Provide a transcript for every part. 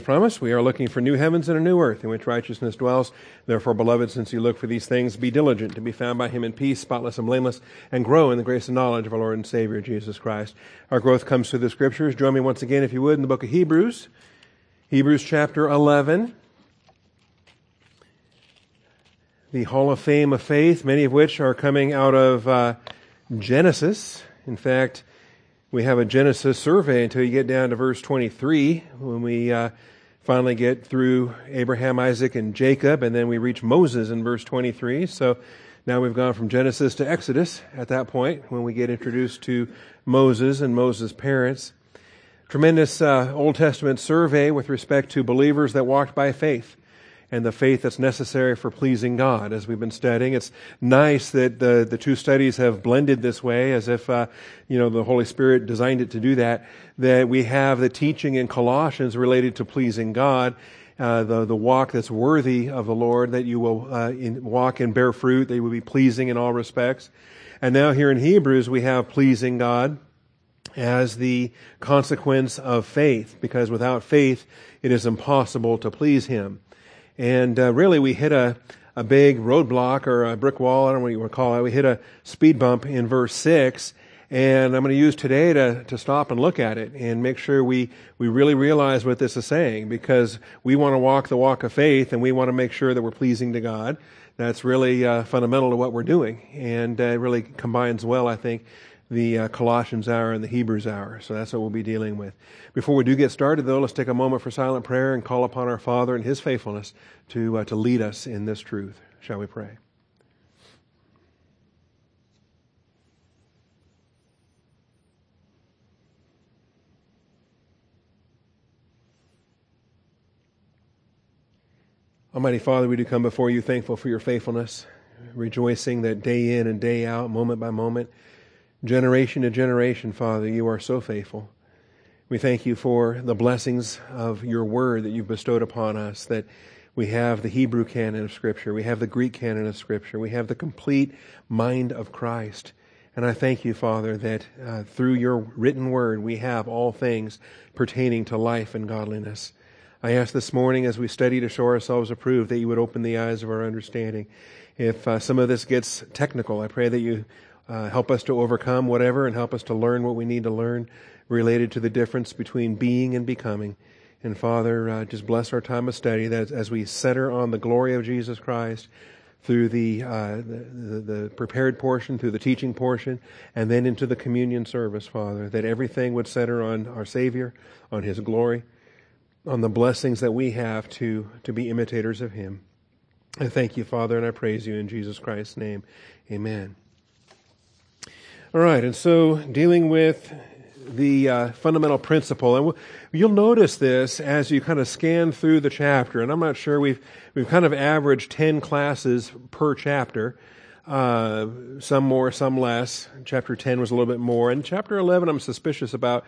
promise, we are looking for new heavens and a new earth in which righteousness dwells. Therefore, beloved, since you look for these things, be diligent to be found by him in peace, spotless and blameless, and grow in the grace and knowledge of our Lord and Savior, Jesus Christ. Our growth comes through the scriptures. Join me once again, if you would, in the book of Hebrews. Hebrews chapter 11. The Hall of Fame of Faith, many of which are coming out of uh, Genesis. In fact, we have a Genesis survey until you get down to verse 23 when we uh, finally get through Abraham, Isaac, and Jacob, and then we reach Moses in verse 23. So now we've gone from Genesis to Exodus at that point when we get introduced to Moses and Moses' parents. Tremendous uh, Old Testament survey with respect to believers that walked by faith and the faith that's necessary for pleasing God as we've been studying. It's nice that the, the two studies have blended this way as if, uh, you know, the Holy Spirit designed it to do that, that we have the teaching in Colossians related to pleasing God. Uh, the the walk that's worthy of the Lord, that you will uh, in, walk and bear fruit, that you will be pleasing in all respects. And now here in Hebrews we have pleasing God as the consequence of faith, because without faith it is impossible to please Him. And uh, really, we hit a, a big roadblock or a brick wall, I don't know what you want to call it. We hit a speed bump in verse 6. And I'm going to use today to, to stop and look at it and make sure we, we really realize what this is saying because we want to walk the walk of faith and we want to make sure that we're pleasing to God. That's really uh, fundamental to what we're doing and uh, really combines well, I think, the uh, Colossians hour and the Hebrews hour. So that's what we'll be dealing with. Before we do get started, though, let's take a moment for silent prayer and call upon our Father and His faithfulness to, uh, to lead us in this truth. Shall we pray? Almighty Father, we do come before you thankful for your faithfulness, rejoicing that day in and day out, moment by moment, generation to generation, Father, you are so faithful. We thank you for the blessings of your word that you've bestowed upon us, that we have the Hebrew canon of Scripture, we have the Greek canon of Scripture, we have the complete mind of Christ. And I thank you, Father, that uh, through your written word we have all things pertaining to life and godliness. I ask this morning as we study to show ourselves approved that you would open the eyes of our understanding. If uh, some of this gets technical, I pray that you uh, help us to overcome whatever and help us to learn what we need to learn related to the difference between being and becoming. And Father, uh, just bless our time of study that as we center on the glory of Jesus Christ through the, uh, the, the, prepared portion, through the teaching portion, and then into the communion service, Father, that everything would center on our Savior, on His glory, on the blessings that we have to, to be imitators of Him. I thank you, Father, and I praise you in Jesus Christ's name. Amen. All right, and so dealing with the uh, fundamental principle, and you'll notice this as you kind of scan through the chapter. And I'm not sure we've we've kind of averaged ten classes per chapter, uh, some more, some less. Chapter ten was a little bit more, and chapter eleven I'm suspicious about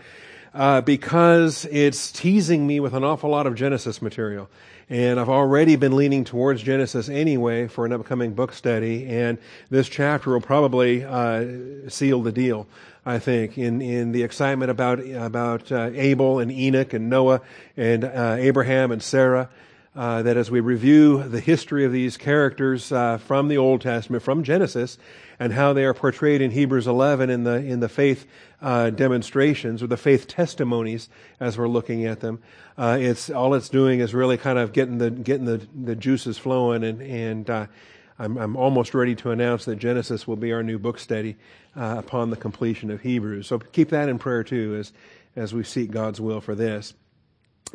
uh, because it's teasing me with an awful lot of Genesis material. And I've already been leaning towards Genesis anyway for an upcoming book study, and this chapter will probably uh, seal the deal. I think in in the excitement about about uh, Abel and Enoch and Noah and uh, Abraham and Sarah. Uh, that as we review the history of these characters uh, from the Old Testament, from Genesis, and how they are portrayed in Hebrews 11 in the in the faith uh, demonstrations or the faith testimonies as we're looking at them. Uh, it's all it's doing is really kind of getting the getting the, the juices flowing, and and uh, I'm I'm almost ready to announce that Genesis will be our new book study upon the completion of Hebrews. So keep that in prayer too as as we seek God's will for this.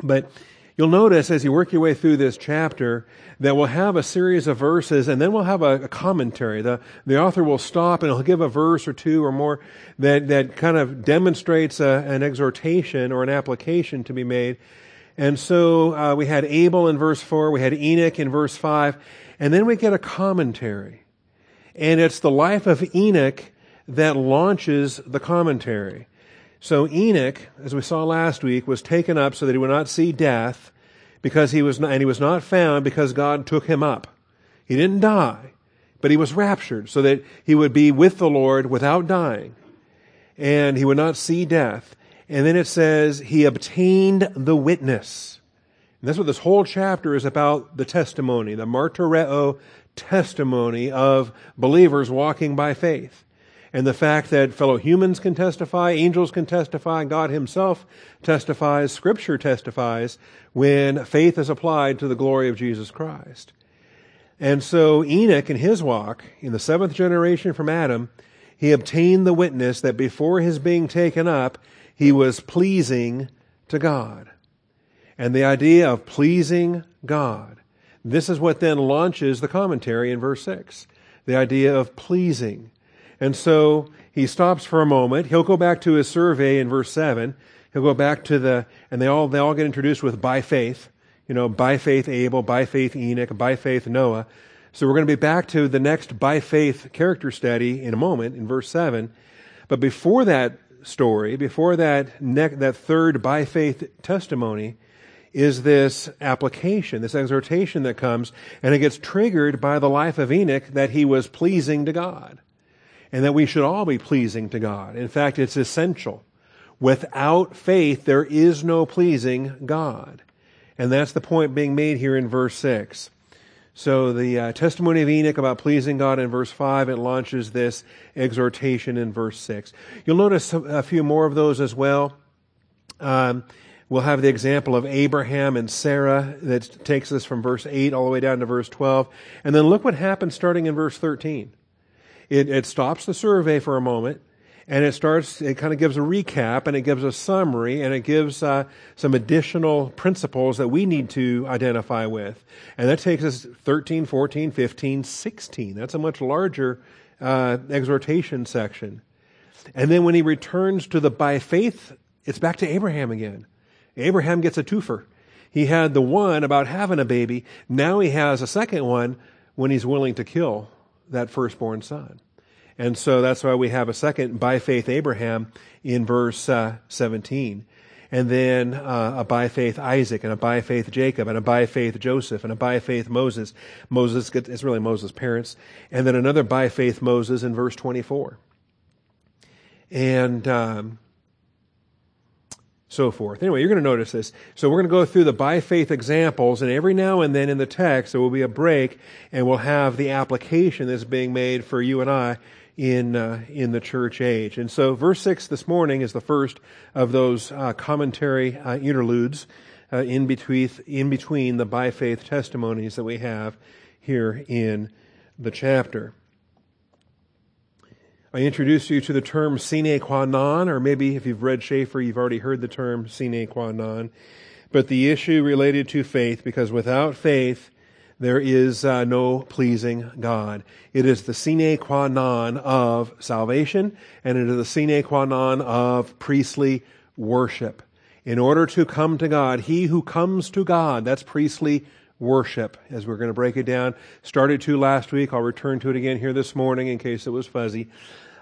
But You'll notice as you work your way through this chapter that we'll have a series of verses and then we'll have a, a, commentary. The, the author will stop and he'll give a verse or two or more that, that kind of demonstrates a, an exhortation or an application to be made. And so uh, we had Abel in verse 4, we had Enoch in verse 5, and then we get a commentary. And it's the life of Enoch that launches the commentary. So Enoch, as we saw last week, was taken up so that he would not see death, because he was not, and he was not found because God took him up. He didn't die, but he was raptured so that he would be with the Lord without dying, and he would not see death. And then it says he obtained the witness. And that's what this whole chapter is about the testimony, the martyreo testimony of believers walking by faith. And the fact that fellow humans can testify, angels can testify, God Himself testifies, Scripture testifies when faith is applied to the glory of Jesus Christ. And so Enoch in his walk, in the seventh generation from Adam, he obtained the witness that before his being taken up, he was pleasing to God. And the idea of pleasing God. This is what then launches the commentary in verse 6. The idea of pleasing. And so he stops for a moment. He'll go back to his survey in verse 7. He'll go back to the, and they all, they all get introduced with by faith. You know, by faith Abel, by faith Enoch, by faith Noah. So we're going to be back to the next by faith character study in a moment in verse 7. But before that story, before that, ne- that third by faith testimony, is this application, this exhortation that comes, and it gets triggered by the life of Enoch that he was pleasing to God. And that we should all be pleasing to God. In fact, it's essential. Without faith, there is no pleasing God. And that's the point being made here in verse 6. So the uh, testimony of Enoch about pleasing God in verse 5, it launches this exhortation in verse 6. You'll notice a few more of those as well. Um, we'll have the example of Abraham and Sarah that takes us from verse 8 all the way down to verse 12. And then look what happens starting in verse 13. It, it stops the survey for a moment and it starts, it kind of gives a recap and it gives a summary and it gives uh, some additional principles that we need to identify with. And that takes us 13, 14, 15, 16. That's a much larger uh, exhortation section. And then when he returns to the by faith, it's back to Abraham again. Abraham gets a twofer. He had the one about having a baby. Now he has a second one when he's willing to kill that firstborn son. And so that's why we have a second by faith Abraham in verse uh, 17. And then uh, a by faith Isaac and a by faith Jacob and a by faith Joseph and a by faith Moses. Moses, it's really Moses' parents. And then another by faith Moses in verse 24. And um, so forth. Anyway, you're going to notice this. So we're going to go through the by faith examples, and every now and then in the text there will be a break, and we'll have the application that's being made for you and I in uh, in the church age. And so, verse six this morning is the first of those uh, commentary uh, interludes uh, in between in between the by faith testimonies that we have here in the chapter. I introduced you to the term sine qua non, or maybe if you've read Schaeffer, you've already heard the term sine qua non. But the issue related to faith, because without faith, there is uh, no pleasing God. It is the sine qua non of salvation, and it is the sine qua non of priestly worship. In order to come to God, he who comes to God, that's priestly worship, as we're going to break it down. Started to last week. I'll return to it again here this morning in case it was fuzzy.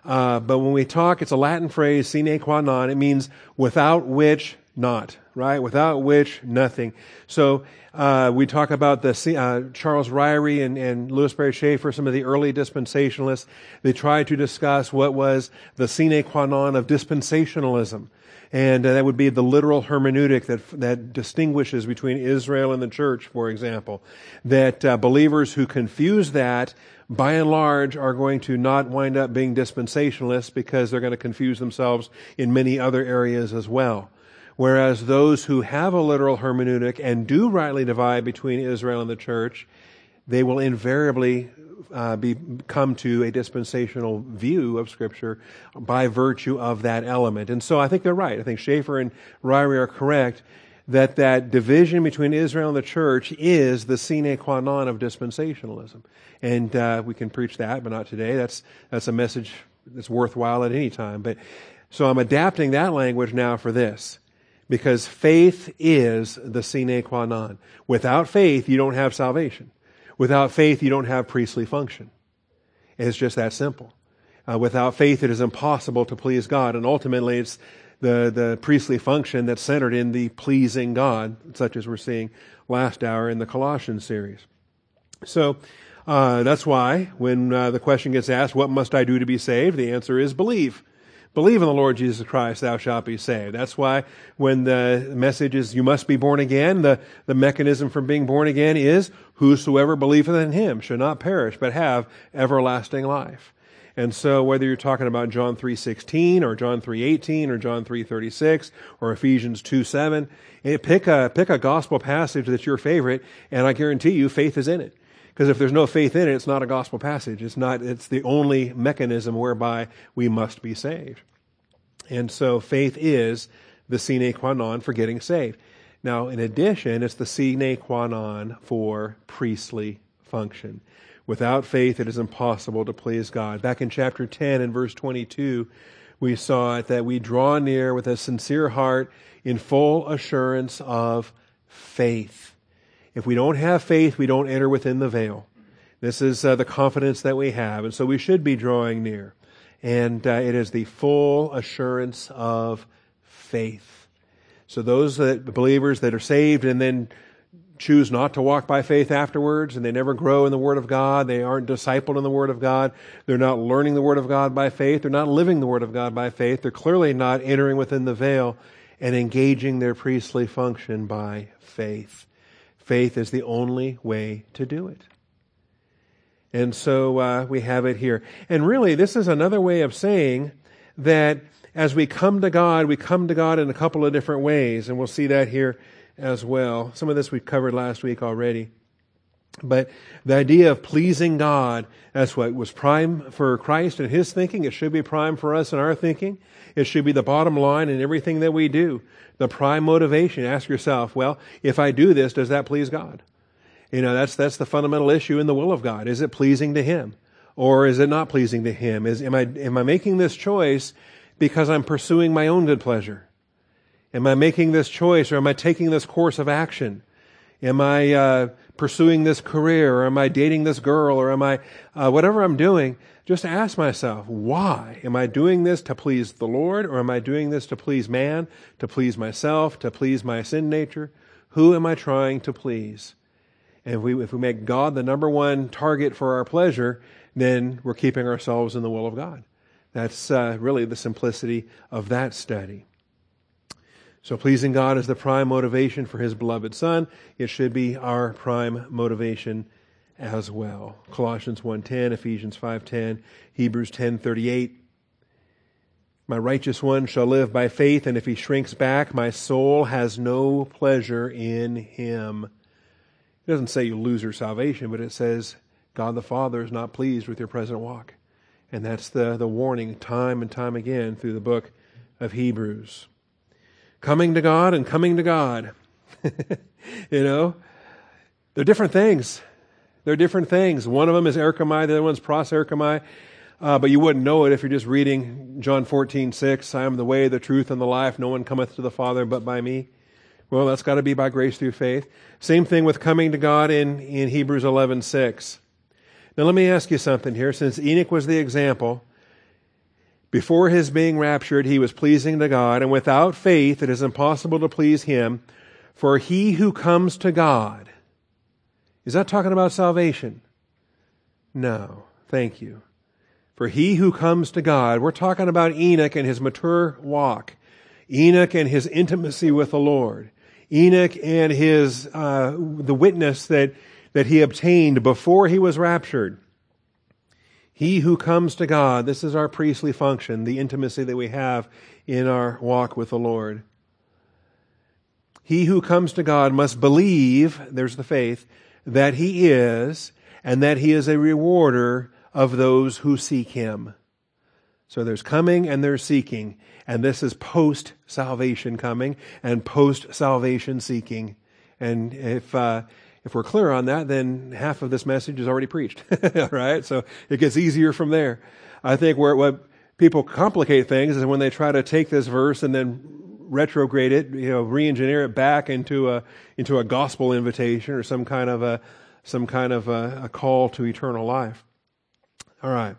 Uh, but when we talk, it's a Latin phrase, sine qua non. It means without which not, right? Without which nothing. So uh, we talk about the uh, Charles Ryrie and, and Lewis Sperry Chafer, some of the early dispensationalists. They tried to discuss what was the sine qua non of dispensationalism. And uh, that would be the literal hermeneutic that, that distinguishes between Israel and the church, for example. That uh, believers who confuse that, by and large, are going to not wind up being dispensationalists because they're going to confuse themselves in many other areas as well. Whereas those who have a literal hermeneutic and do rightly divide between Israel and the church, they will invariably uh, be, come to a dispensational view of Scripture by virtue of that element. And so I think they're right. I think Chafer and Ryrie are correct that that division between Israel and the church is the sine qua non of dispensationalism. And uh, we can preach that, but not today. That's, that's a message that's worthwhile at any time. But so I'm adapting that language now for this because faith is the sine qua non. Without faith, you don't have salvation. Without faith, you don't have priestly function. It's just that simple. Uh, without faith, it is impossible to please God, and ultimately, it's the, the priestly function that's centered in the pleasing God, such as we're seeing last hour in the Colossians series. So, uh, that's why when uh, the question gets asked, What must I do to be saved? the answer is believe Believe in the Lord Jesus Christ, thou shalt be saved. That's why when the message is you must be born again, the, the mechanism for being born again is whosoever believeth in him shall not perish, but have everlasting life. And so whether you're talking about John 3.16 or John 3.18 or John 3.36 or Ephesians 2.7, eh, pick a, pick a gospel passage that's your favorite and I guarantee you faith is in it. Because if there's no faith in it, it's not a gospel passage. It's not, it's the only mechanism whereby we must be saved. And so faith is the sine qua non for getting saved. Now, in addition, it's the sine qua non for priestly function. Without faith, it is impossible to please God. Back in chapter 10 and verse 22, we saw it that we draw near with a sincere heart in full assurance of faith. If we don't have faith, we don't enter within the veil. This is uh, the confidence that we have. And so we should be drawing near. And uh, it is the full assurance of faith. So those that, believers that are saved and then choose not to walk by faith afterwards and they never grow in the Word of God, they aren't discipled in the Word of God, they're not learning the Word of God by faith, they're not living the Word of God by faith, they're clearly not entering within the veil and engaging their priestly function by faith. Faith is the only way to do it. And so uh, we have it here. And really, this is another way of saying that as we come to God, we come to God in a couple of different ways. And we'll see that here as well. Some of this we covered last week already. But the idea of pleasing God, that's what was prime for Christ in his thinking. It should be prime for us in our thinking. It should be the bottom line in everything that we do. The prime motivation. Ask yourself, well, if I do this, does that please God? You know, that's, that's the fundamental issue in the will of God. Is it pleasing to Him? Or is it not pleasing to Him? Is, am I, am I making this choice because I'm pursuing my own good pleasure? Am I making this choice or am I taking this course of action? Am I uh, pursuing this career or am I dating this girl or am I, uh, whatever I'm doing, just ask myself, why? Am I doing this to please the Lord or am I doing this to please man, to please myself, to please my sin nature? Who am I trying to please? And if we, if we make God the number one target for our pleasure, then we're keeping ourselves in the will of God. That's uh, really the simplicity of that study. So pleasing God is the prime motivation for his beloved son. It should be our prime motivation as well. Colossians 1:10, Ephesians 5:10, Hebrews 10:38. My righteous one shall live by faith, and if he shrinks back, my soul has no pleasure in him. It doesn't say you lose your salvation, but it says God the Father is not pleased with your present walk. And that's the, the warning time and time again through the book of Hebrews coming to God and coming to God. you know, they're different things. They're different things. One of them is erchomai, the other one's pros erchomai. Uh, but you wouldn't know it if you're just reading John 14, 6. I am the way, the truth, and the life. No one cometh to the Father but by me. Well, that's got to be by grace through faith. Same thing with coming to God in, in Hebrews 11, 6. Now let me ask you something here. Since Enoch was the example, before his being raptured, he was pleasing to God, and without faith it is impossible to please him. For he who comes to God, is that talking about salvation? No, thank you. For he who comes to God, we're talking about Enoch and his mature walk, Enoch and his intimacy with the Lord, Enoch and his uh, the witness that that he obtained before he was raptured. He who comes to God, this is our priestly function, the intimacy that we have in our walk with the Lord. He who comes to God must believe, there's the faith, that he is, and that he is a rewarder of those who seek him. So there's coming and there's seeking, and this is post salvation coming and post salvation seeking. And if uh, if we're clear on that, then half of this message is already preached. right? So it gets easier from there. I think where what people complicate things is when they try to take this verse and then retrograde it, you know, re-engineer it back into a into a gospel invitation or some kind of a some kind of a, a call to eternal life. All right.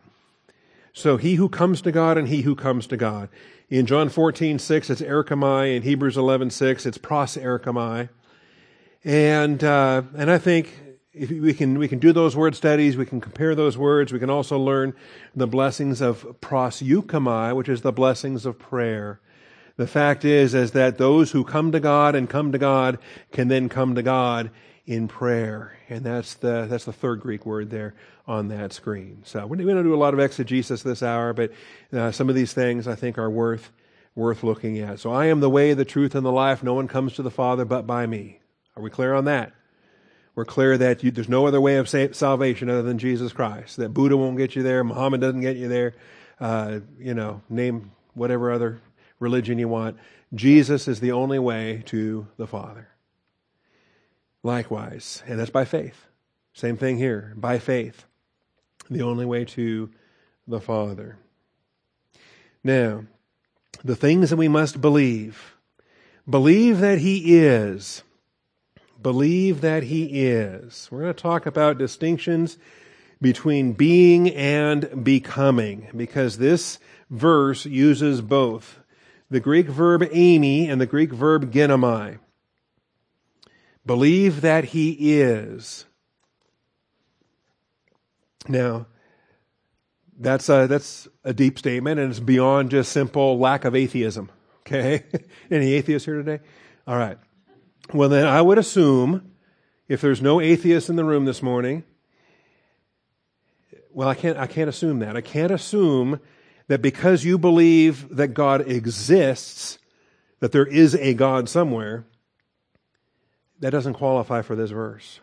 So he who comes to God and he who comes to God. In John 14, 6, it's erchomai. In Hebrews 11, 6, it's pros erchomai. And, uh, and I think if we can we can do those word studies, we can compare those words. We can also learn the blessings of proseuchomai, which is the blessings of prayer. The fact is, is that those who come to God and come to God can then come to God in prayer, and that's the that's the third Greek word there on that screen. So we don't do a lot of exegesis this hour, but uh, some of these things I think are worth worth looking at. So I am the way, the truth, and the life. No one comes to the Father but by me. Are we clear on that? We're clear that you, there's no other way of salvation other than Jesus Christ. That Buddha won't get you there, Muhammad doesn't get you there. Uh, you know, name whatever other religion you want. Jesus is the only way to the Father. Likewise, and that's by faith. Same thing here, by faith. The only way to the Father. Now, the things that we must believe. Believe that He is believe that he is. We're going to talk about distinctions between being and becoming because this verse uses both the Greek verb eimi and the Greek verb ginomai. Believe that he is. Now, that's a, that's a deep statement and it's beyond just simple lack of atheism. Okay? Any atheists here today? All right. Well, then I would assume, if there's no atheists in the room this morning, well, I can't, I can't assume that. I can't assume that because you believe that God exists, that there is a God somewhere, that doesn't qualify for this verse.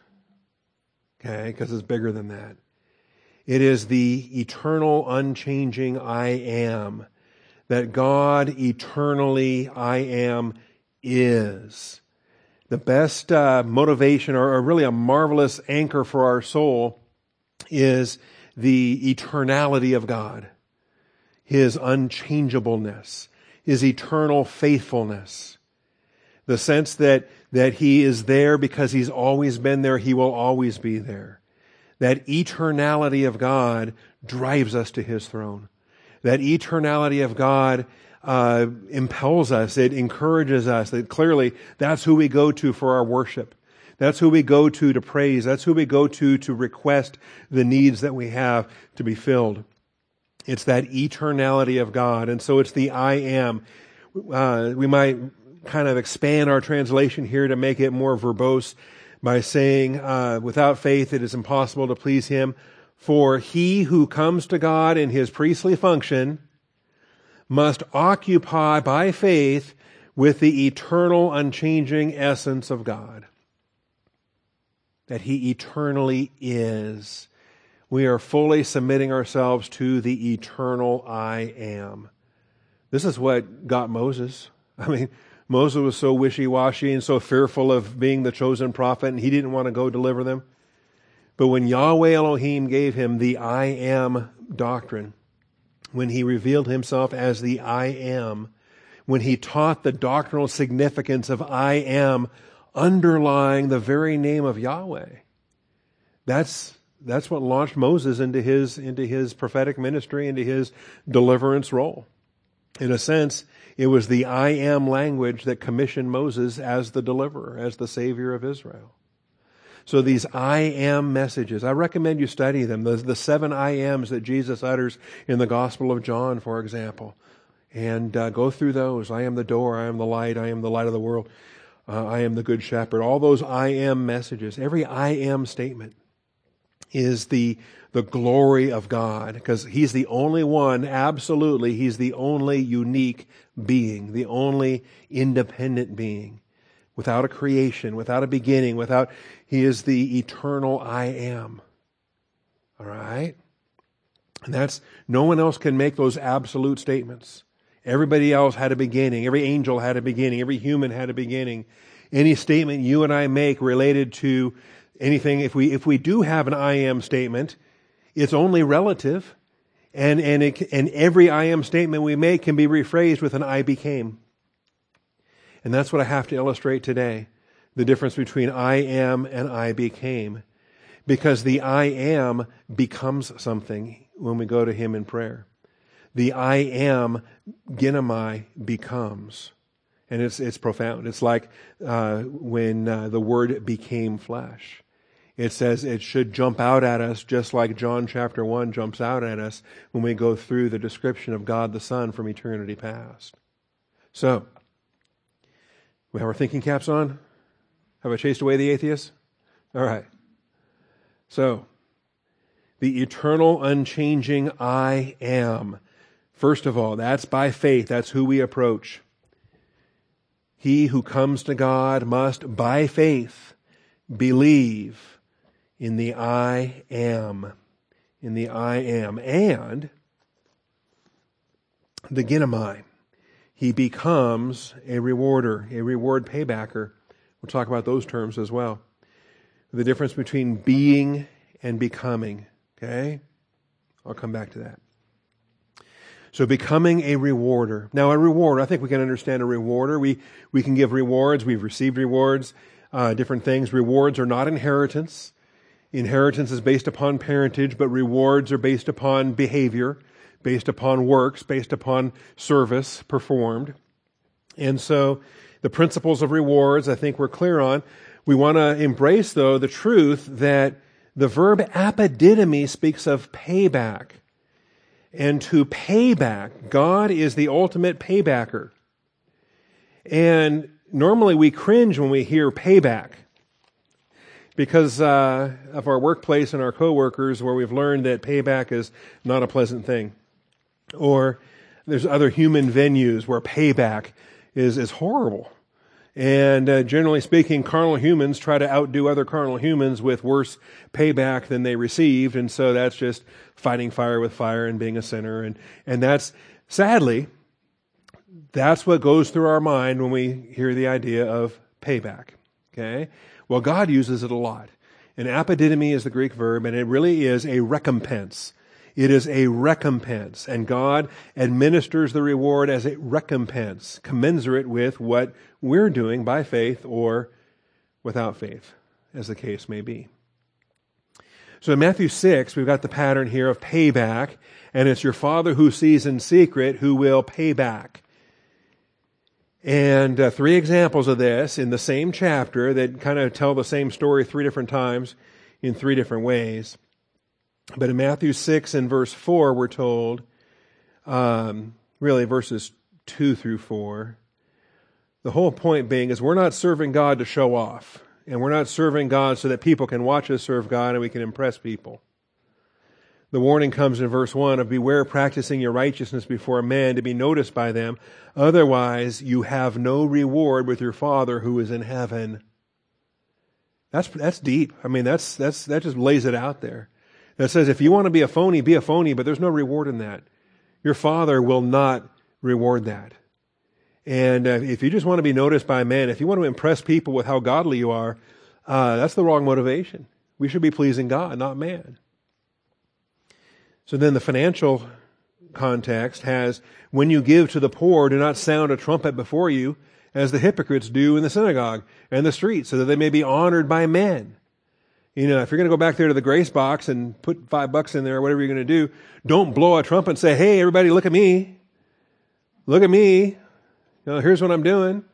Okay? Because it's bigger than that. It is the eternal, unchanging I am. That God eternally I am is the best uh, motivation or, or really a marvelous anchor for our soul is the eternality of God, His unchangeableness, His eternal faithfulness. The sense that, that He is there because He's always been there, He will always be there. That eternality of God drives us to His throne. That eternality of God uh, impels us, it encourages us. That clearly, that's who we go to for our worship. That's who we go to to praise. That's who we go to to request the needs that we have to be filled. It's that eternality of God. And so it's the I am. Uh, we might kind of expand our translation here to make it more verbose by saying, uh, without faith it is impossible to please him. For he who comes to God in his priestly function must occupy by faith with the eternal, unchanging essence of God. That He eternally is. We are fully submitting ourselves to the eternal I am. This is what got Moses. I mean, Moses was so wishy washy and so fearful of being the chosen prophet, and he didn't want to go deliver them. But when Yahweh Elohim gave him the I am doctrine, when he revealed himself as the I am, when he taught the doctrinal significance of I am underlying the very name of Yahweh. That's, that's what launched Moses into his, into his prophetic ministry, into his deliverance role. In a sense, it was the I am language that commissioned Moses as the deliverer, as the savior of Israel. So these I am messages, I recommend you study them. The, the seven I ams that Jesus utters in the Gospel of John, for example. And uh, go through those. I am the door. I am the light. I am the light of the world. Uh, I am the good shepherd. All those I am messages. Every I am statement is the, the glory of God because He's the only one, absolutely, He's the only unique being, the only independent being without a creation, without a beginning, without, He is the eternal I am. All right? And that's, no one else can make those absolute statements. Everybody else had a beginning. Every angel had a beginning. Every human had a beginning. Any statement you and I make related to anything, if we, if we do have an I am statement, it's only relative. And, and, it, and every I am statement we make can be rephrased with an I became. And that's what I have to illustrate today the difference between I am and I became. Because the I am becomes something when we go to Him in prayer. The I am, ginomai, becomes. And it's, it's profound. It's like uh, when uh, the Word became flesh. It says it should jump out at us just like John chapter 1 jumps out at us when we go through the description of God the Son from eternity past. So, we have our thinking caps on? Have I chased away the atheists? All right. So, the eternal, unchanging I am. First of all, that's by faith. That's who we approach. He who comes to God must, by faith, believe in the I am. In the I am. And the ginomai. He becomes a rewarder, a reward paybacker. We'll talk about those terms as well. The difference between being and becoming. Okay? I'll come back to that. So becoming a rewarder. Now a reward, I think we can understand a rewarder. We, we can give rewards. We've received rewards, uh, different things. Rewards are not inheritance. Inheritance is based upon parentage, but rewards are based upon behavior, based upon works, based upon service performed. And so the principles of rewards, I think we're clear on. We want to embrace, though, the truth that the verb apodidomi speaks of payback. And to pay back, God is the ultimate paybacker. And normally we cringe when we hear payback because uh, of our workplace and our coworkers where we've learned that payback is not a pleasant thing. Or there's other human venues where payback is, is horrible. And uh, generally speaking, carnal humans try to outdo other carnal humans with worse payback than they received. And so that's just fighting fire with fire and being a sinner. And, and that's, sadly, that's what goes through our mind when we hear the idea of payback. Okay? Well, God uses it a lot. And apodidomi is the Greek verb, and it really is a recompense. It is a recompense, and God administers the reward as a recompense, commensurate with what we're doing by faith or without faith, as the case may be. So in Matthew 6, we've got the pattern here of payback, and it's your Father who sees in secret who will pay back. And uh, three examples of this in the same chapter that kind of tell the same story three different times in three different ways. But in Matthew 6 and verse 4, we're told, um, really verses 2 through 4, the whole point being is we're not serving God to show off. And we're not serving God so that people can watch us serve God and we can impress people. The warning comes in verse 1 of beware practicing your righteousness before men to be noticed by them. Otherwise, you have no reward with your Father who is in heaven. That's, that's deep. I mean, that's, that's, that just lays it out there. That says if you want to be a phony, be a phony, but there's no reward in that. Your Father will not reward that. And uh, if you just want to be noticed by men, if you want to impress people with how godly you are, uh, that's the wrong motivation. We should be pleasing God, not man. So then the financial context has when you give to the poor, do not sound a trumpet before you, as the hypocrites do in the synagogue and the street, so that they may be honored by men. You know, if you're going to go back there to the grace box and put five bucks in there or whatever you're going to do, don't blow a trumpet and say, hey, everybody, look at me. Look at me. You know, here's what I'm doing.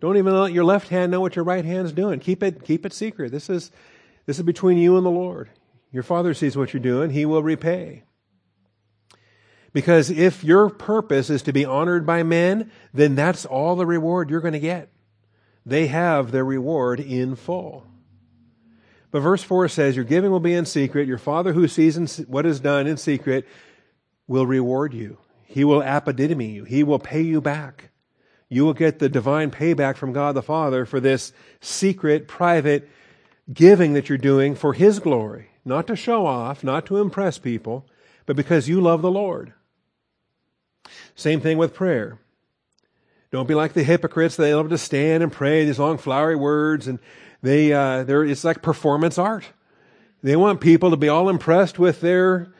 Don't even let your left hand know what your right hand's doing. Keep it, keep it secret. This is, this is between you and the Lord. Your Father sees what you're doing, He will repay. Because if your purpose is to be honored by men, then that's all the reward you're going to get. They have their reward in full. But verse 4 says, Your giving will be in secret. Your Father who sees what is done in secret will reward you. He will apodidomi you. He will pay you back. You will get the divine payback from God the Father for this secret, private giving that you're doing for His glory not to show off, not to impress people, but because you love the Lord. Same thing with prayer. Don't be like the hypocrites. They love to stand and pray these long flowery words, and they uh, they're, it's like performance art. They want people to be all impressed with their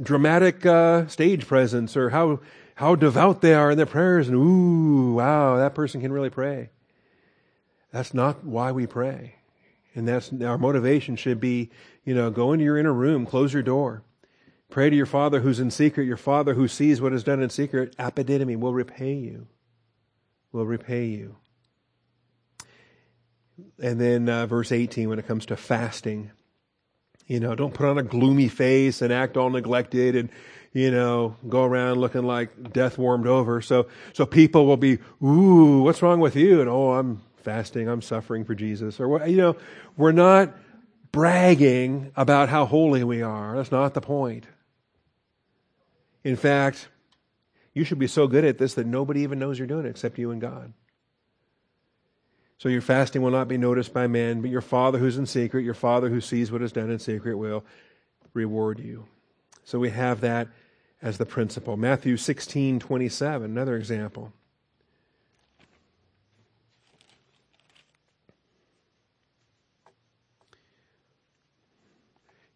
dramatic uh, stage presence or how how devout they are in their prayers, and ooh, wow, that person can really pray. That's not why we pray. And that's our motivation should be, you know, go into your inner room, close your door. Pray to your Father who's in secret. Your Father who sees what is done in secret, apodidomi, will repay you. Will repay you. And then uh, verse 18 when it comes to fasting. You know, don't put on a gloomy face and act all neglected and, you know, go around looking like death warmed over. So, so people will be, ooh, what's wrong with you? And, oh, I'm fasting, I'm suffering for Jesus. Or, you know, we're not bragging about how holy we are. That's not the point. In fact, you should be so good at this that nobody even knows you're doing it except you and God. So your fasting will not be noticed by men, but your Father who's in secret, your Father who sees what is done in secret, will reward you. So we have that as the principle. Matthew 16, 27, another example.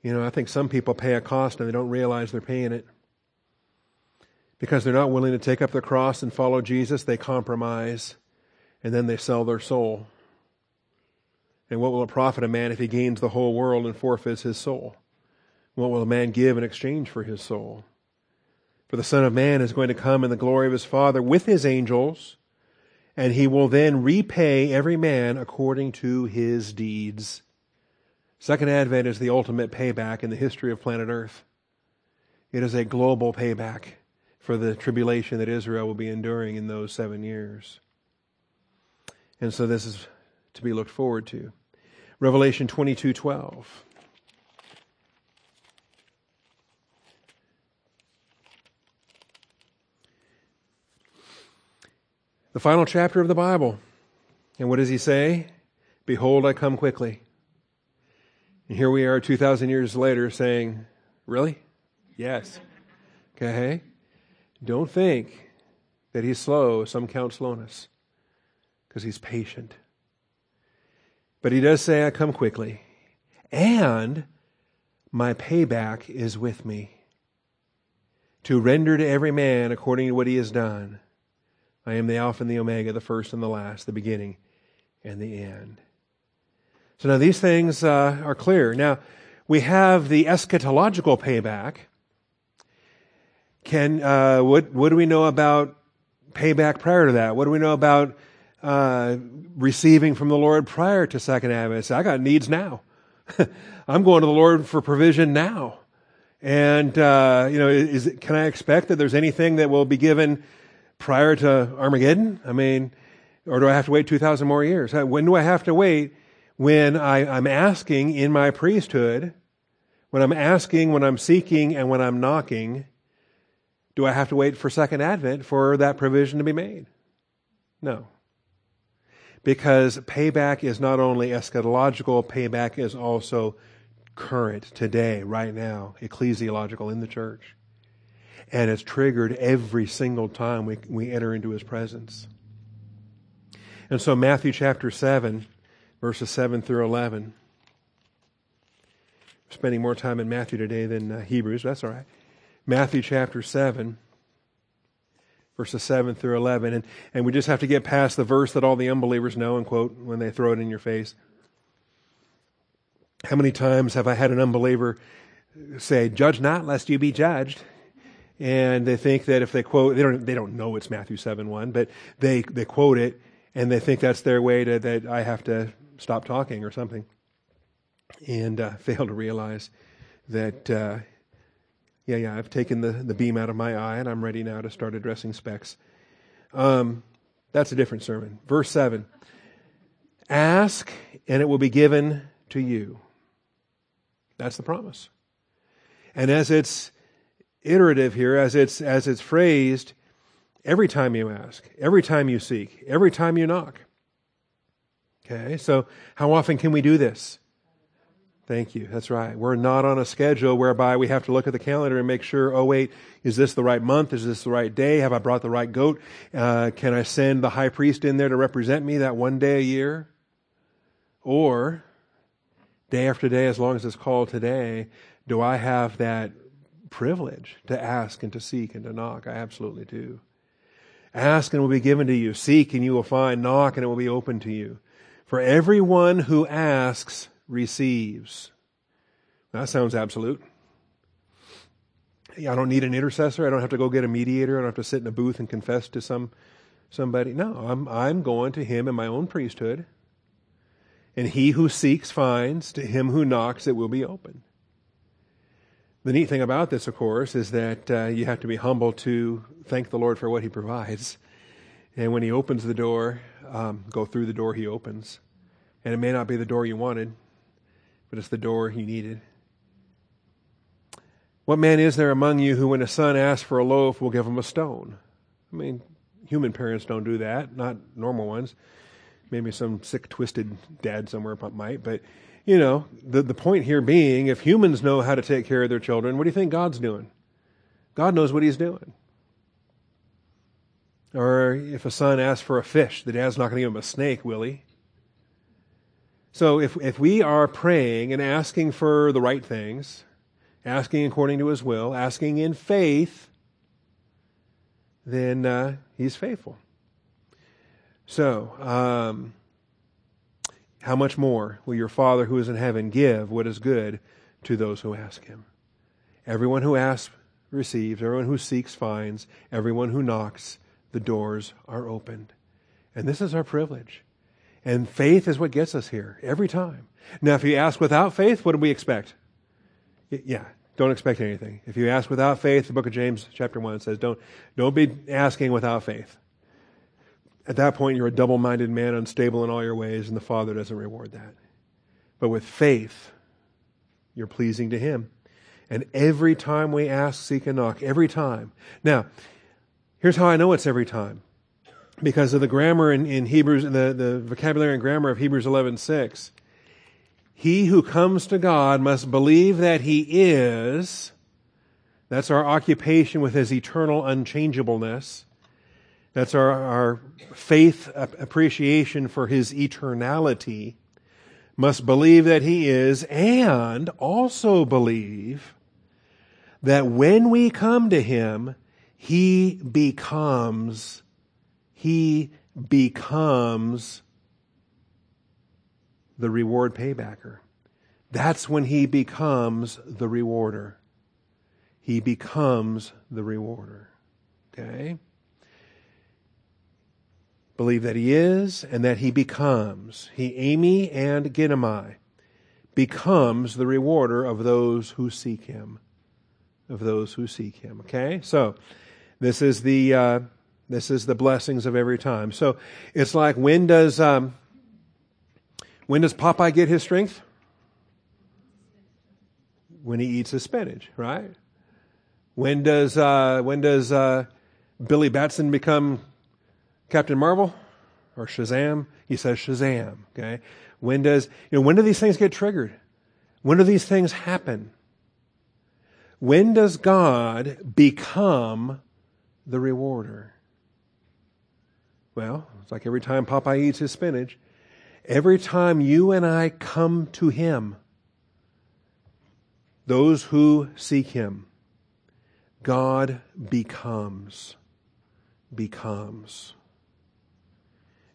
You know, I think some people pay a cost and they don't realize they're paying it. Because they're not willing to take up the cross and follow Jesus, they compromise and then they sell their soul. And what will it profit a man if he gains the whole world and forfeits his soul? What will a man give in exchange for his soul? For the Son of Man is going to come in the glory of his Father with his angels, and he will then repay every man according to his deeds. Second Advent is the ultimate payback in the history of planet Earth. It is a global payback for the tribulation that Israel will be enduring in those seven years. And so this is to be looked forward to. Revelation 22:12. The final chapter of the Bible. And what does he say? Behold, I come quickly. And here we are 2,000 years later saying, Really? Yes. Okay. Don't think that he's slow. Some count slowness because he's patient. But he does say, I come quickly, and my payback is with me to render to every man according to what he has done. I am the Alpha and the Omega, the first and the last, the beginning and the end. So now these things uh, are clear. Now, we have the eschatological payback. Can uh, what what do we know about payback prior to that? What do we know about uh, receiving from the Lord prior to Second Advent. I got needs now. I'm going to the Lord for provision now. And, uh, you know, is, can I expect that there's anything that will be given prior to Armageddon? I mean, or do I have to wait 2,000 more years? Uh, when do I have to wait? When I, I'm asking in my priesthood, when I'm asking, when I'm seeking, and when I'm knocking, do I have to wait for Second Advent for that provision to be made? No because payback is not only eschatological, payback is also current today, right now, ecclesiological in the church. And it's triggered every single time we, we enter into his presence. And so, Matthew chapter 7, verses 7 through 11. spending more time in Matthew today than uh, Hebrews, that's all right. Matthew chapter 7, verses 7 through 11. And, and we just have to get past the verse that all the unbelievers know and quote when they throw it in your face. How many times have I had an unbeliever say, Judge not, lest you be judged? And they think that if they quote, they don't, they don't know it's Matthew 7 1, but they, they quote it and they think that's their way to, that I have to stop talking or something. And uh, fail to realize that uh, yeah, yeah, I've taken the, the beam out of my eye and I'm ready now to start addressing specks. Um, that's a different sermon. Verse 7 Ask and it will be given to you. That's the promise. And as it's iterative here, as it's, as it's phrased, every time you ask, every time you seek, every time you knock. Okay, so how often can we do this? Thank you. That's right. We're not on a schedule whereby we have to look at the calendar and make sure, oh, wait, is this the right month? Is this the right day? Have I brought the right goat? Uh, can I send the high priest in there to represent me that one day a year? Or, day after day, as long as it's called today, do I have that privilege to ask and to seek and to knock? I absolutely do. Ask and it will be given to you. Seek and you will find. Knock and it will be open to you. For everyone who asks receives. That sounds absolute. I don't need an intercessor. I don't have to go get a mediator. I don't have to sit in a booth and confess to some somebody. No, I'm I'm going to him in my own priesthood. And he who seeks finds, to him who knocks it will be open. The neat thing about this, of course, is that uh, you have to be humble to thank the Lord for what he provides. And when he opens the door, um, go through the door he opens. And it may not be the door you wanted, but it's the door he needed. What man is there among you who, when a son asks for a loaf, will give him a stone? I mean, human parents don't do that, not normal ones. Maybe some sick, twisted dad somewhere might, but you know, the, the point here being if humans know how to take care of their children, what do you think God's doing? God knows what He's doing. Or if a son asks for a fish, the dad's not going to give him a snake, will he? So if, if we are praying and asking for the right things, asking according to his will, asking in faith, then uh, he's faithful. So, um, how much more will your Father who is in heaven give what is good to those who ask him? Everyone who asks receives, everyone who seeks finds, everyone who knocks, the doors are opened. And this is our privilege. And faith is what gets us here every time. Now, if you ask without faith, what do we expect? Yeah, don't expect anything. If you ask without faith, the book of James, chapter 1 says, don't, don't be asking without faith. At that point, you're a double minded man, unstable in all your ways, and the Father doesn't reward that. But with faith, you're pleasing to Him. And every time we ask, seek, and knock, every time. Now, here's how I know it's every time. Because of the grammar in, in Hebrews, the, the vocabulary and grammar of Hebrews 11 6. He who comes to God must believe that He is, that's our occupation with His eternal unchangeableness. That's our, our faith appreciation for His eternality. Must believe that He is, and also believe that when we come to Him, He becomes, He becomes the reward paybacker. That's when he becomes the rewarder. He becomes the rewarder. Okay? Believe that he is and that he becomes. He, eimi and ginomai, becomes the rewarder of those who seek him. Of those who seek him. Okay? So, this is the, uh, this is the blessings of every time. So, it's like when does, um, when does Popeye get his strength? When he eats his spinach, right? When does uh, when does uh, Billy Batson become Captain Marvel or Shazam? He says Shazam. Okay. When does you know when do these things get triggered? When do these things happen? When does God become the rewarder? Well, it's like every time Popeye eats his spinach, Every time you and I come to Him, those who seek Him, God becomes, becomes.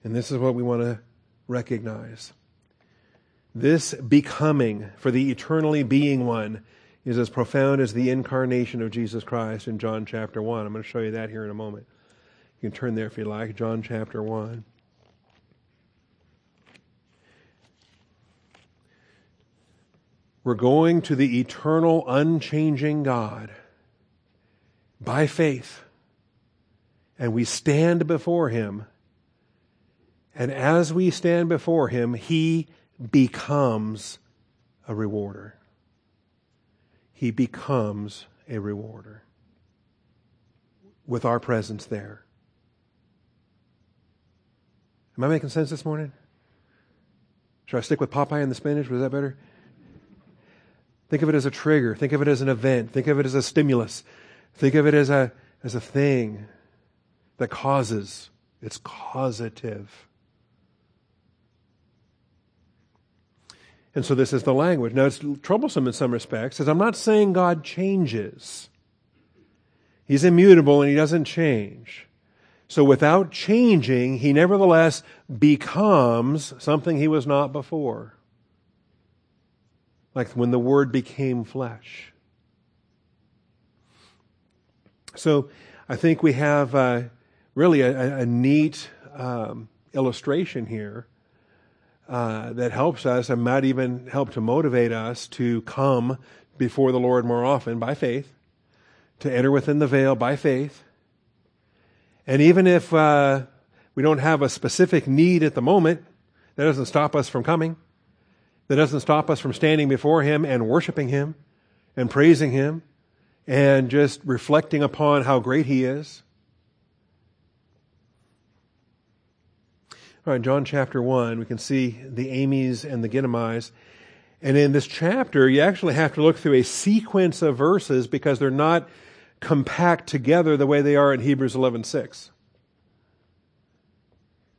And this is what we want to recognize. This becoming for the eternally being one is as profound as the incarnation of Jesus Christ in John chapter 1. I'm going to show you that here in a moment. You can turn there if you like, John chapter 1. We're going to the eternal, unchanging God by faith. And we stand before Him. And as we stand before Him, He becomes a rewarder. He becomes a rewarder with our presence there. Am I making sense this morning? Should I stick with Popeye and the spinach? Was that better? Think of it as a trigger. Think of it as an event. Think of it as a stimulus. Think of it as a, as a thing that causes. It's causative. And so this is the language. Now it's troublesome in some respects, because I'm not saying God changes. He's immutable and he doesn't change. So without changing, he nevertheless becomes something he was not before like when the Word became flesh. So I think we have uh, really a, a neat um, illustration here uh, that helps us and might even help to motivate us to come before the Lord more often by faith, to enter within the veil by faith. And even if uh, we don't have a specific need at the moment, that doesn't stop us from coming. That doesn't stop us from standing before Him and worshiping Him and praising Him and just reflecting upon how great He is. All right, John chapter 1, we can see the eimis and the ginomais. And in this chapter, you actually have to look through a sequence of verses because they're not compact together the way they are in Hebrews 11:6.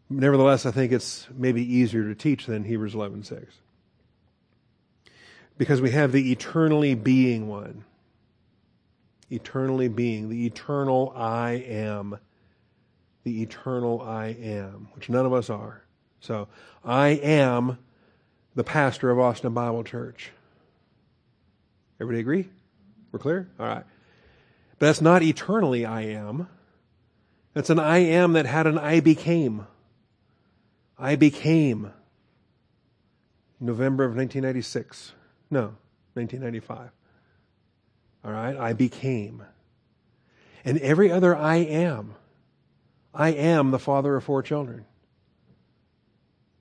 Nevertheless, I think it's maybe easier to teach than Hebrews 11:6. Because we have the eternally being one. Eternally being, the eternal I am the eternal I am, which none of us are. So I am the pastor of Austin Bible Church. Everybody agree? We're clear? All right. But that's not eternally I am. That's an I am that had an I became. I became. November of 1996. No, 1995. All right. I became. And every other I am I am the father of four children.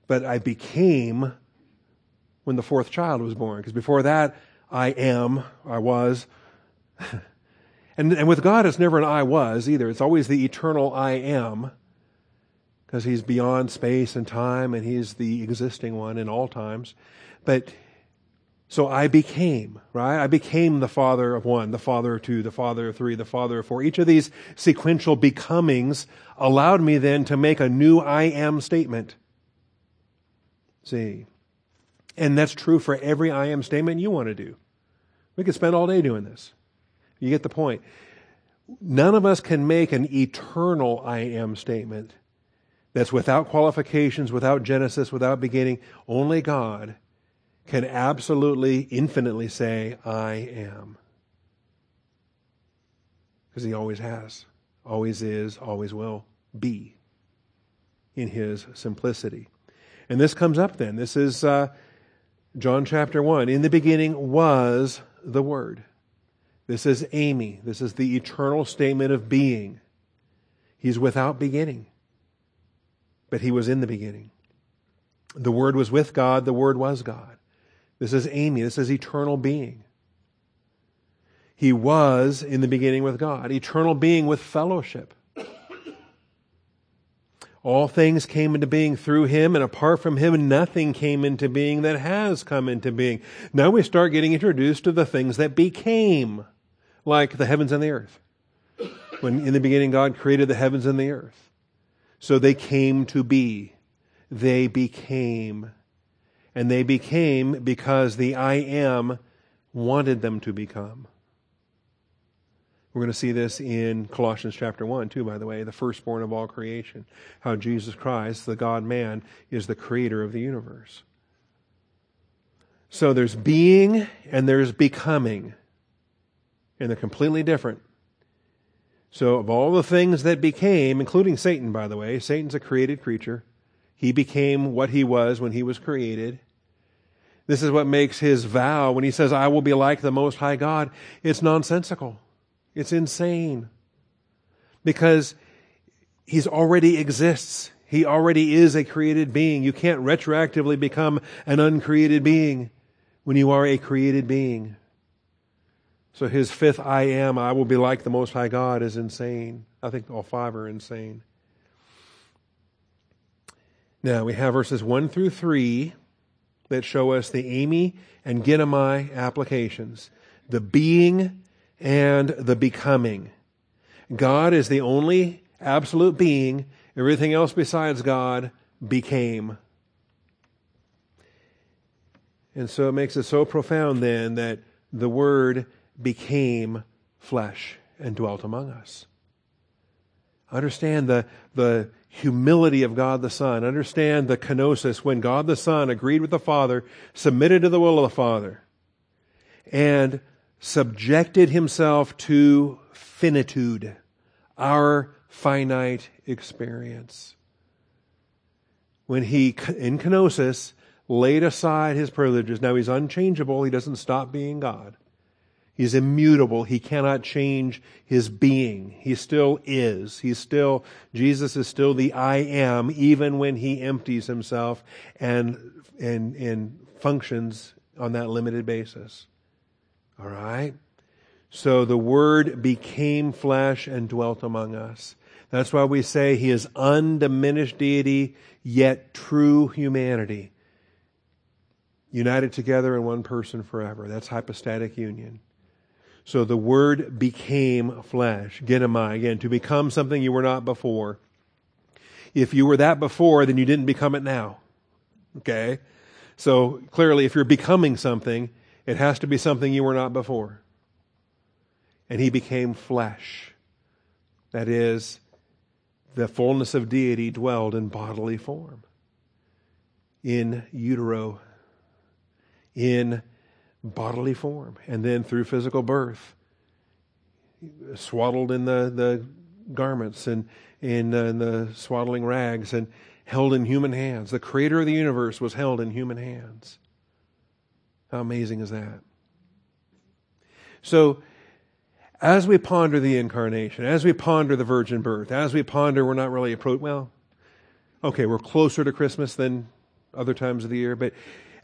But I became when the fourth child was born, because before that, I am, I was. and, and with God, it's never an I was either. It's always the eternal I am, because He's beyond space and time, and He's the existing one in all times. But so I became, right? I became the father of one, the father of two, the father of three, the father of four. Each of these sequential becomings allowed me then to make a new I am statement. See? And that's true for every I am statement you want to do. We could spend all day doing this. You get the point. None of us can make an eternal I am statement that's without qualifications, without Genesis, without beginning. Only God can absolutely, infinitely say, I am. Because he always has, always is, always will be in his simplicity. And this comes up then. This is uh, John chapter 1. In the beginning was the Word. This is eimi. This is the eternal statement of being. He's without beginning, but he was in the beginning. The Word was with God, the Word was God. This is eimi. This is eternal being. He was in the beginning with God, eternal being with fellowship. All things came into being through him, and apart from him, nothing came into being that has come into being. Now we start getting introduced to the things that became, like the heavens and the earth. When in the beginning God created the heavens and the earth. So they came to be. They became and they became because the I am wanted them to become. We're going to see this in Colossians chapter 1, too, by the way, the firstborn of all creation. How Jesus Christ, the God man, is the creator of the universe. So there's being and there's becoming. And they're completely different. So, of all the things that became, including Satan, by the way, Satan's a created creature. He became what he was when he was created. This is what makes his vow when he says, I will be like the Most High God. It's nonsensical. It's insane. Because he's already exists. He already is a created being. You can't retroactively become an uncreated being when you are a created being. So his fifth I am, I will be like the Most High God, is insane. I think all five are insane. Now we have verses 1 through 3 that show us the eimi and ginomai applications the being and the becoming. God is the only absolute being, everything else besides God became. And so it makes it so profound then that the Word became flesh and dwelt among us. Understand the, the humility of God the Son. Understand the kenosis when God the Son agreed with the Father, submitted to the will of the Father, and subjected himself to finitude, our finite experience. When he, in kenosis, laid aside his privileges. Now he's unchangeable. He doesn't stop being God. He's immutable. He cannot change his being. He still is. He's still, Jesus is still the I am, even when he empties himself and, and, and functions on that limited basis. All right? So the Word became flesh and dwelt among us. That's why we say he is undiminished deity, yet true humanity. United together in one person forever. That's hypostatic union. So the Word became flesh. Ginomai, again, to become something you were not before. If you were that before, then you didn't become it now. Okay? So clearly, if you're becoming something, it has to be something you were not before. And he became flesh. That is, the fullness of deity dwelled in bodily form, in utero, in bodily form, and then through physical birth, swaddled in the, the garments and in, uh, the swaddling rags and held in human hands. The creator of the universe was held in human hands. How amazing is that? So, as we ponder the incarnation, as we ponder the virgin birth, as we ponder, we're not really approach. Well, okay, we're closer to Christmas than other times of the year, but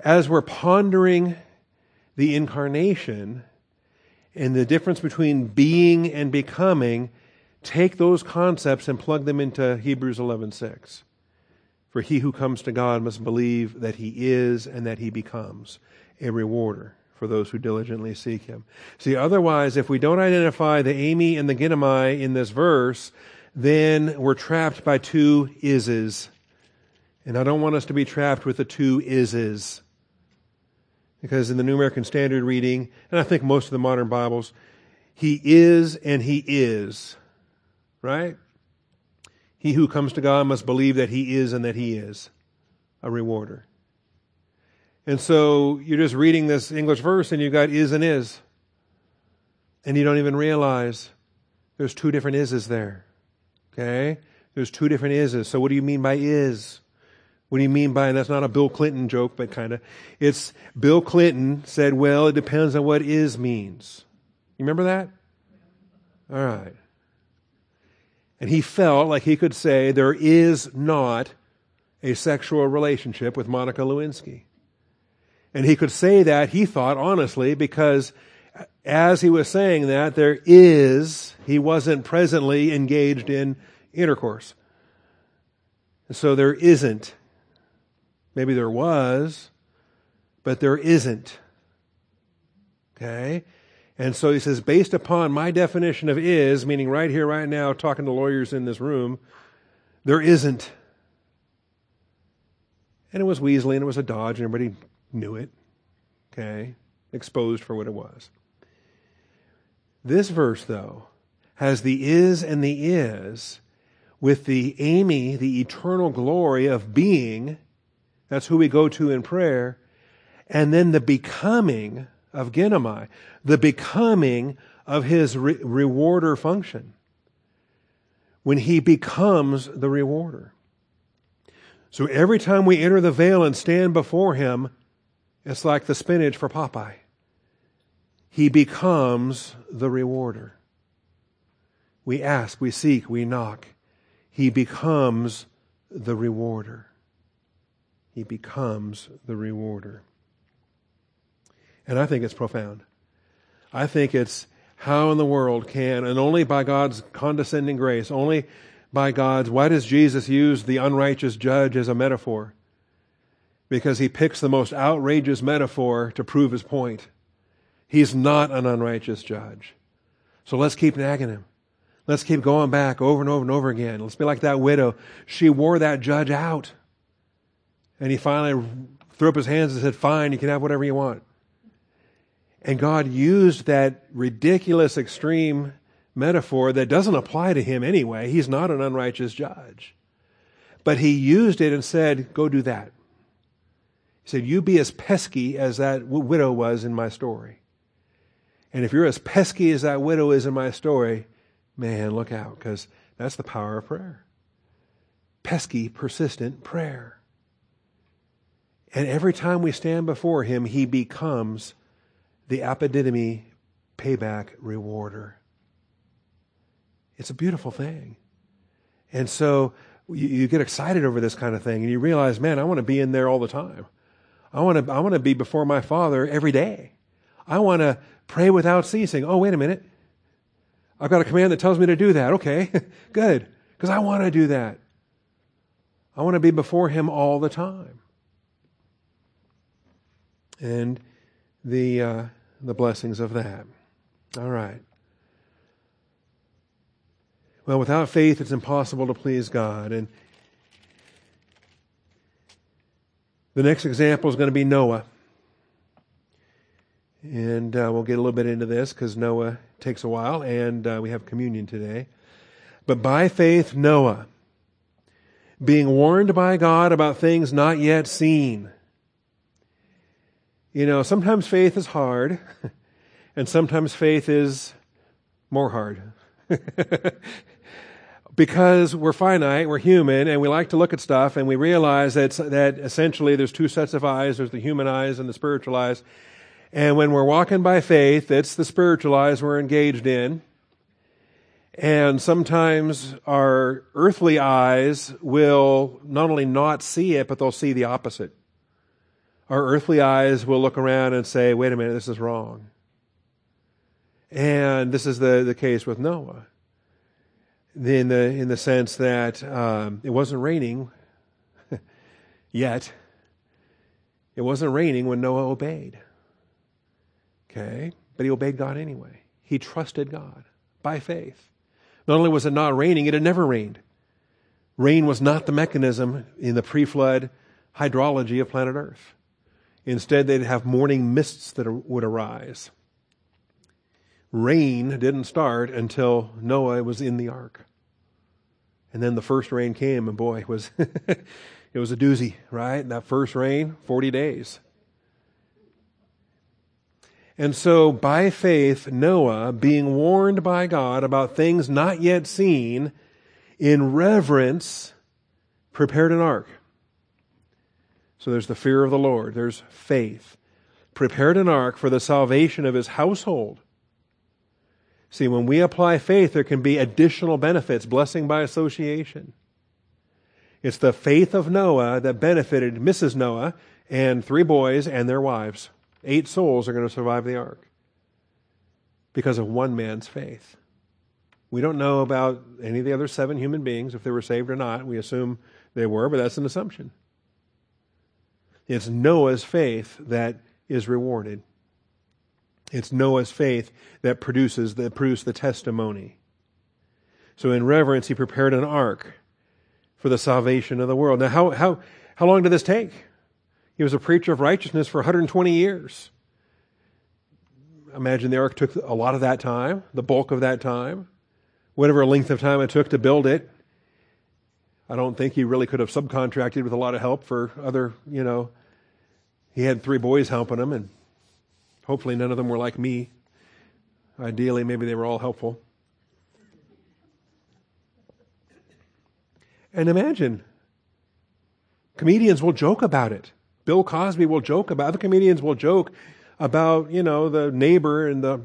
as we're pondering the incarnation and the difference between being and becoming, take those concepts and plug them into Hebrews 11:6. For he who comes to God must believe that he is and that he becomes a rewarder for those who diligently seek him. See, otherwise, if we don't identify the eimi and the ginomai in this verse, then we're trapped by two ises. And I don't want us to be trapped with the two ises. Because in the New American Standard reading, and I think most of the modern Bibles, he is and he is. Right? He who comes to God must believe that he is and that he is a rewarder. And so you're just reading this English verse and you've got is and is. And you don't even realize there's two different is's there. Okay? There's two different is's. So what do you mean by is? What do you mean by, and that's not a Bill Clinton joke, but kind of, it's Bill Clinton said, well, it depends on what is means. You remember that? All right. And he felt like he could say there is not a sexual relationship with Monica Lewinsky. And he could say that, he thought, honestly, because as he was saying that, there is, he wasn't presently engaged in intercourse. So there isn't. Maybe there was, but there isn't. Okay? And so he says, based upon my definition of is, meaning right here, right now, talking to lawyers in this room, there isn't. And it was Weasley and it was a Dodge and everybody knew it. Okay? Exposed for what it was. This verse, though, has the is and the is with the eimi, the eternal glory of being. That's who we go to in prayer. And then the becoming of ginomai, the becoming of his re- rewarder function. When he becomes the rewarder. So every time we enter the veil and stand before him, it's like the spinach for Popeye. He becomes the rewarder. We ask, we seek, we knock. He becomes the rewarder. He becomes the rewarder. And I think it's profound. I think it's how in the world can, and only by God's condescending grace, only by God's, why does Jesus use the unrighteous judge as a metaphor? because he picks the most outrageous metaphor to prove his point. He's not an unrighteous judge. So let's keep nagging him. Let's keep going back over and over and over again. Let's be like that widow. She wore that judge out. And he finally threw up his hands and said, Fine, you can have whatever you want. And God used that ridiculous, extreme metaphor that doesn't apply to him anyway. He's not an unrighteous judge. But he used it and said, Go do that. He said, You be as pesky as that widow was in my story. And if you're as pesky as that widow is in my story, man, look out, because that's the power of prayer. Pesky, persistent prayer. And every time we stand before him, he becomes the apodidomi payback rewarder. It's a beautiful thing. And so you, you, get excited over this kind of thing and you realize, man, I want to be in there all the time. I want to, I want to be before my Father every day. I want to pray without ceasing. Oh, wait a minute. I've got a command that tells me to do that. Okay, good. Because I want to do that. I want to be before Him all the time. And the, uh, the blessings of that. All right. Well, without faith, it's impossible to please God. And the next example is going to be Noah. And uh, we'll get a little bit into this because Noah takes a while, and uh, we have communion today. But by faith, Noah, being warned by God about things not yet seen. You know, sometimes faith is hard, and sometimes faith is more hard. because we're finite, we're human, and we like to look at stuff, and we realize that, that essentially there's two sets of eyes there's the human eyes and the spiritual eyes. And when we're walking by faith, it's the spiritual eyes we're engaged in. And sometimes our earthly eyes will not only not see it, but they'll see the opposite. Our earthly eyes will look around and say, wait a minute, this is wrong. And this is the, the case with Noah in the in the sense that um, it wasn't raining yet. It wasn't raining when Noah obeyed. Okay, but he obeyed God anyway. He trusted God by faith. Not only was it not raining, it had never rained. Rain was not the mechanism in the pre-flood hydrology of planet Earth. Instead, they'd have morning mists that would arise. Rain didn't start until Noah was in the ark. And then the first rain came, and boy, it was it was a doozy, right? That first rain, 40 days. And so, by faith, Noah, being warned by God about things not yet seen, in reverence, prepared an ark. So there's the fear of the Lord, there's faith. Prepared an ark for the salvation of his household. See, when we apply faith, there can be additional benefits, blessing by association. It's the faith of Noah that benefited Mrs. Noah and three boys and their wives. Eight souls are going to survive the ark because of one man's faith. We don't know about any of the other seven human beings, if they were saved or not. We assume they were, but that's an assumption. It's Noah's faith that is rewarded. It's Noah's faith that produces that produced the testimony. So in reverence, he prepared an ark for the salvation of the world. Now, how, how, how long did this take? He was a preacher of righteousness for 120 years. Imagine the ark took a lot of that time, the bulk of that time, whatever length of time it took to build it. I don't think he really could have subcontracted with a lot of help for other, you know. He had three boys helping him, and Hopefully, none of them were like me. Ideally, maybe they were all helpful. And imagine, comedians will joke about it. Bill Cosby will joke about other comedians will joke about, you know, the neighbor and the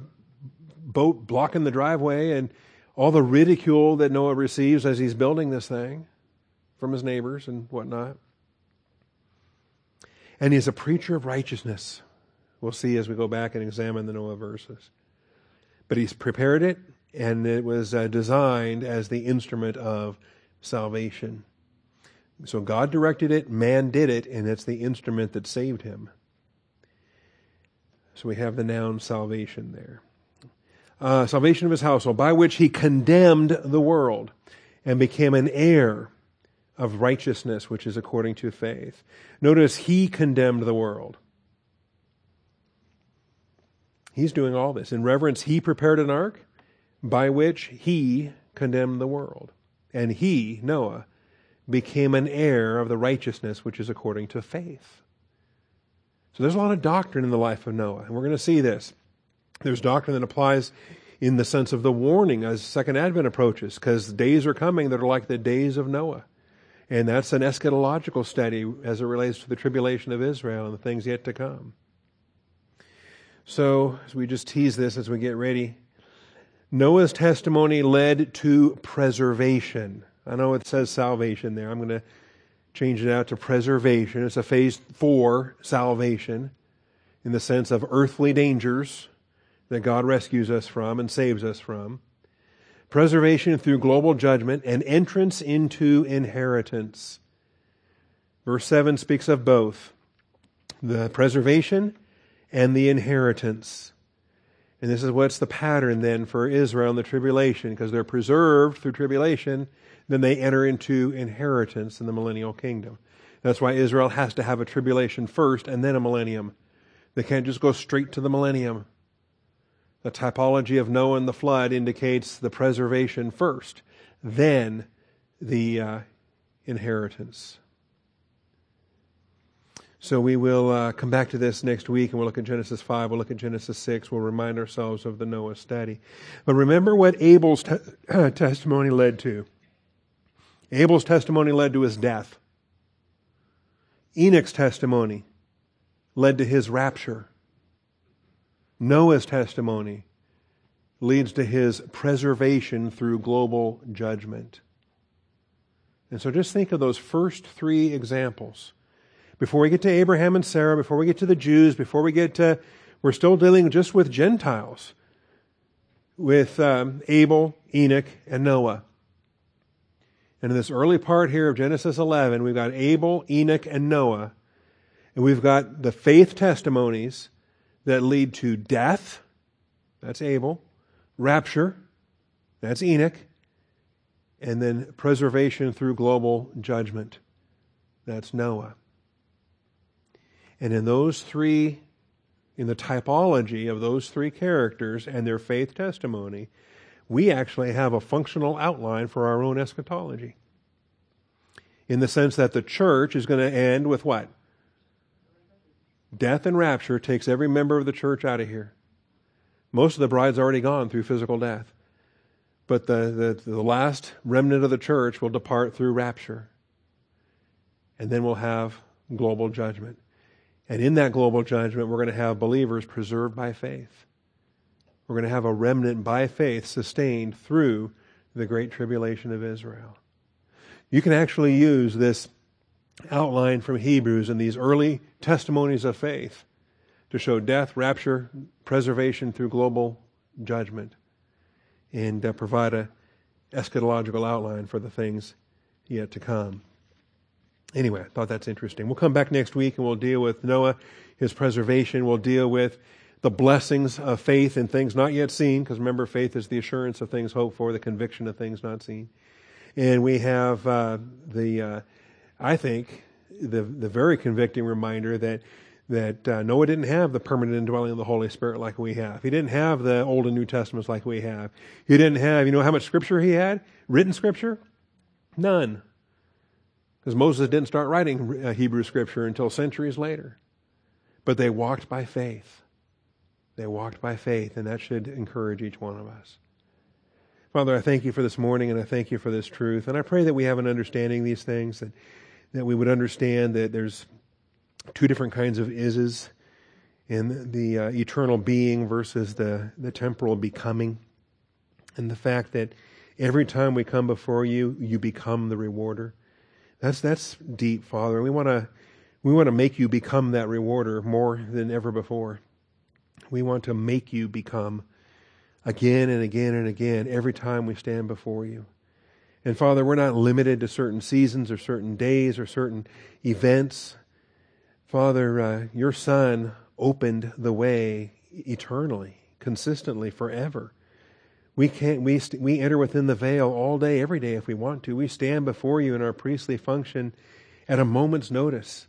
boat blocking the driveway and all the ridicule that Noah receives as he's building this thing from his neighbors and whatnot. And he's a preacher of righteousness. We'll see as we go back and examine the Noah verses. But he's prepared it, and it was uh, designed as the instrument of salvation. So God directed it, man did it, and it's the instrument that saved him. So we have the noun salvation there. Uh, salvation of his household, by which he condemned the world and became an heir of righteousness, which is according to faith. Notice he condemned the world. He's doing all this. In reverence, he prepared an ark by which he condemned the world. And he, Noah, became an heir of the righteousness which is according to faith. So there's a lot of doctrine in the life of Noah, and we're going to see this. There's doctrine that applies in the sense of the warning as Second Advent approaches, because days are coming that are like the days of Noah. And that's an eschatological study as it relates to the tribulation of Israel and the things yet to come. So, as we just tease this as we get ready, Noah's testimony led to preservation. I know it says salvation there. I'm going to change it out to preservation. It's a phase four salvation in the sense of earthly dangers that God rescues us from and saves us from. Preservation through global judgment and entrance into inheritance. Verse 7 speaks of both the preservation and the inheritance. And this is what's the pattern then for Israel in the tribulation, because they're preserved through tribulation, then they enter into inheritance in the millennial kingdom. That's why Israel has to have a tribulation first and then a millennium. They can't just go straight to the millennium. The typology of Noah and the flood indicates the preservation first, then the uh, inheritance. So we will uh, come back to this next week and we'll look at Genesis 5, we'll look at Genesis 6, we'll remind ourselves of the Noah study. But remember what Abel's te- testimony led to. Abel's testimony led to his death. Enoch's testimony led to his rapture. Noah's testimony leads to his preservation through global judgment. And so just think of those first three examples before we get to Abraham and Sarah, before we get to the Jews, before we get to, we're still dealing just with Gentiles, with um, Abel, Enoch, and Noah. And in this early part here of Genesis 11, we've got Abel, Enoch, and Noah. And we've got the faith testimonies that lead to death. That's Abel. Rapture. That's Enoch. And then preservation through global judgment. That's Noah. And in those three, in the typology of those three characters and their faith testimony, we actually have a functional outline for our own eschatology. In the sense that the church is going to end with what? Death and rapture takes every member of the church out of here. Most of the bride's already gone through physical death. But the, the, the last remnant of the church will depart through rapture. And then we'll have global judgment. And in that global judgment, we're going to have believers preserved by faith. We're going to have a remnant by faith sustained through the great tribulation of Israel. You can actually use this outline from Hebrews and these early testimonies of faith to show death, rapture, preservation through global judgment, and uh, provide a eschatological outline for the things yet to come. Anyway, I thought that's interesting. We'll come back next week and we'll deal with Noah, his preservation. We'll deal with the blessings of faith in things not yet seen, because remember, faith is the assurance of things hoped for, the conviction of things not seen. And we have uh, the, uh, I think, the the very convicting reminder that that uh, Noah didn't have the permanent indwelling of the Holy Spirit like we have. He didn't have the Old and New Testaments like we have. He didn't have, you know, how much Scripture he had, written Scripture, none. Because Moses didn't start writing uh, Hebrew scripture until centuries later. But they walked by faith. They walked by faith, and that should encourage each one of us. Father, I thank you for this morning, and I thank you for this truth. And I pray that we have an understanding of these things, that, that we would understand that there's two different kinds of ises in the uh, eternal being versus the, the temporal becoming. And the fact that every time we come before you, you become the rewarder. That's that's deep, Father. We want to we want to make you become that rewarder more than ever before. We want to make you become again and again and again every time we stand before you. And Father, we're not limited to certain seasons or certain days or certain events. Father, uh, your Son opened the way eternally, consistently, forever. We can't. We st- we enter within the veil all day, every day, if we want to. We stand before you in our priestly function at a moment's notice.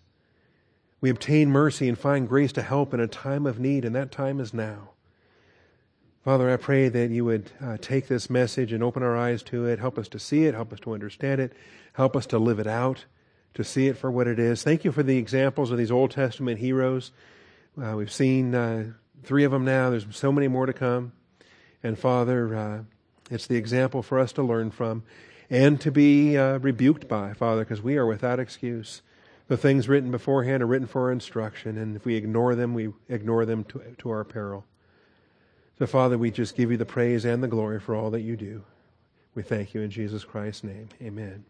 We obtain mercy and find grace to help in a time of need, and that time is now. Father, I pray that you would uh, take this message and open our eyes to it. Help us to see it. Help us to understand it. Help us to live it out, to see it for what it is. Thank you for the examples of these Old Testament heroes. Uh, we've seen uh, three of them now. There's so many more to come. And Father, uh, it's the example for us to learn from. and to be uh, rebuked by, Father, because we are without excuse. The things written beforehand are written for our instruction, and if we ignore them, we ignore them to, to our peril. So, Father, we just give you the praise and the glory for all that you do. We thank you in Jesus Christ's name. Amen.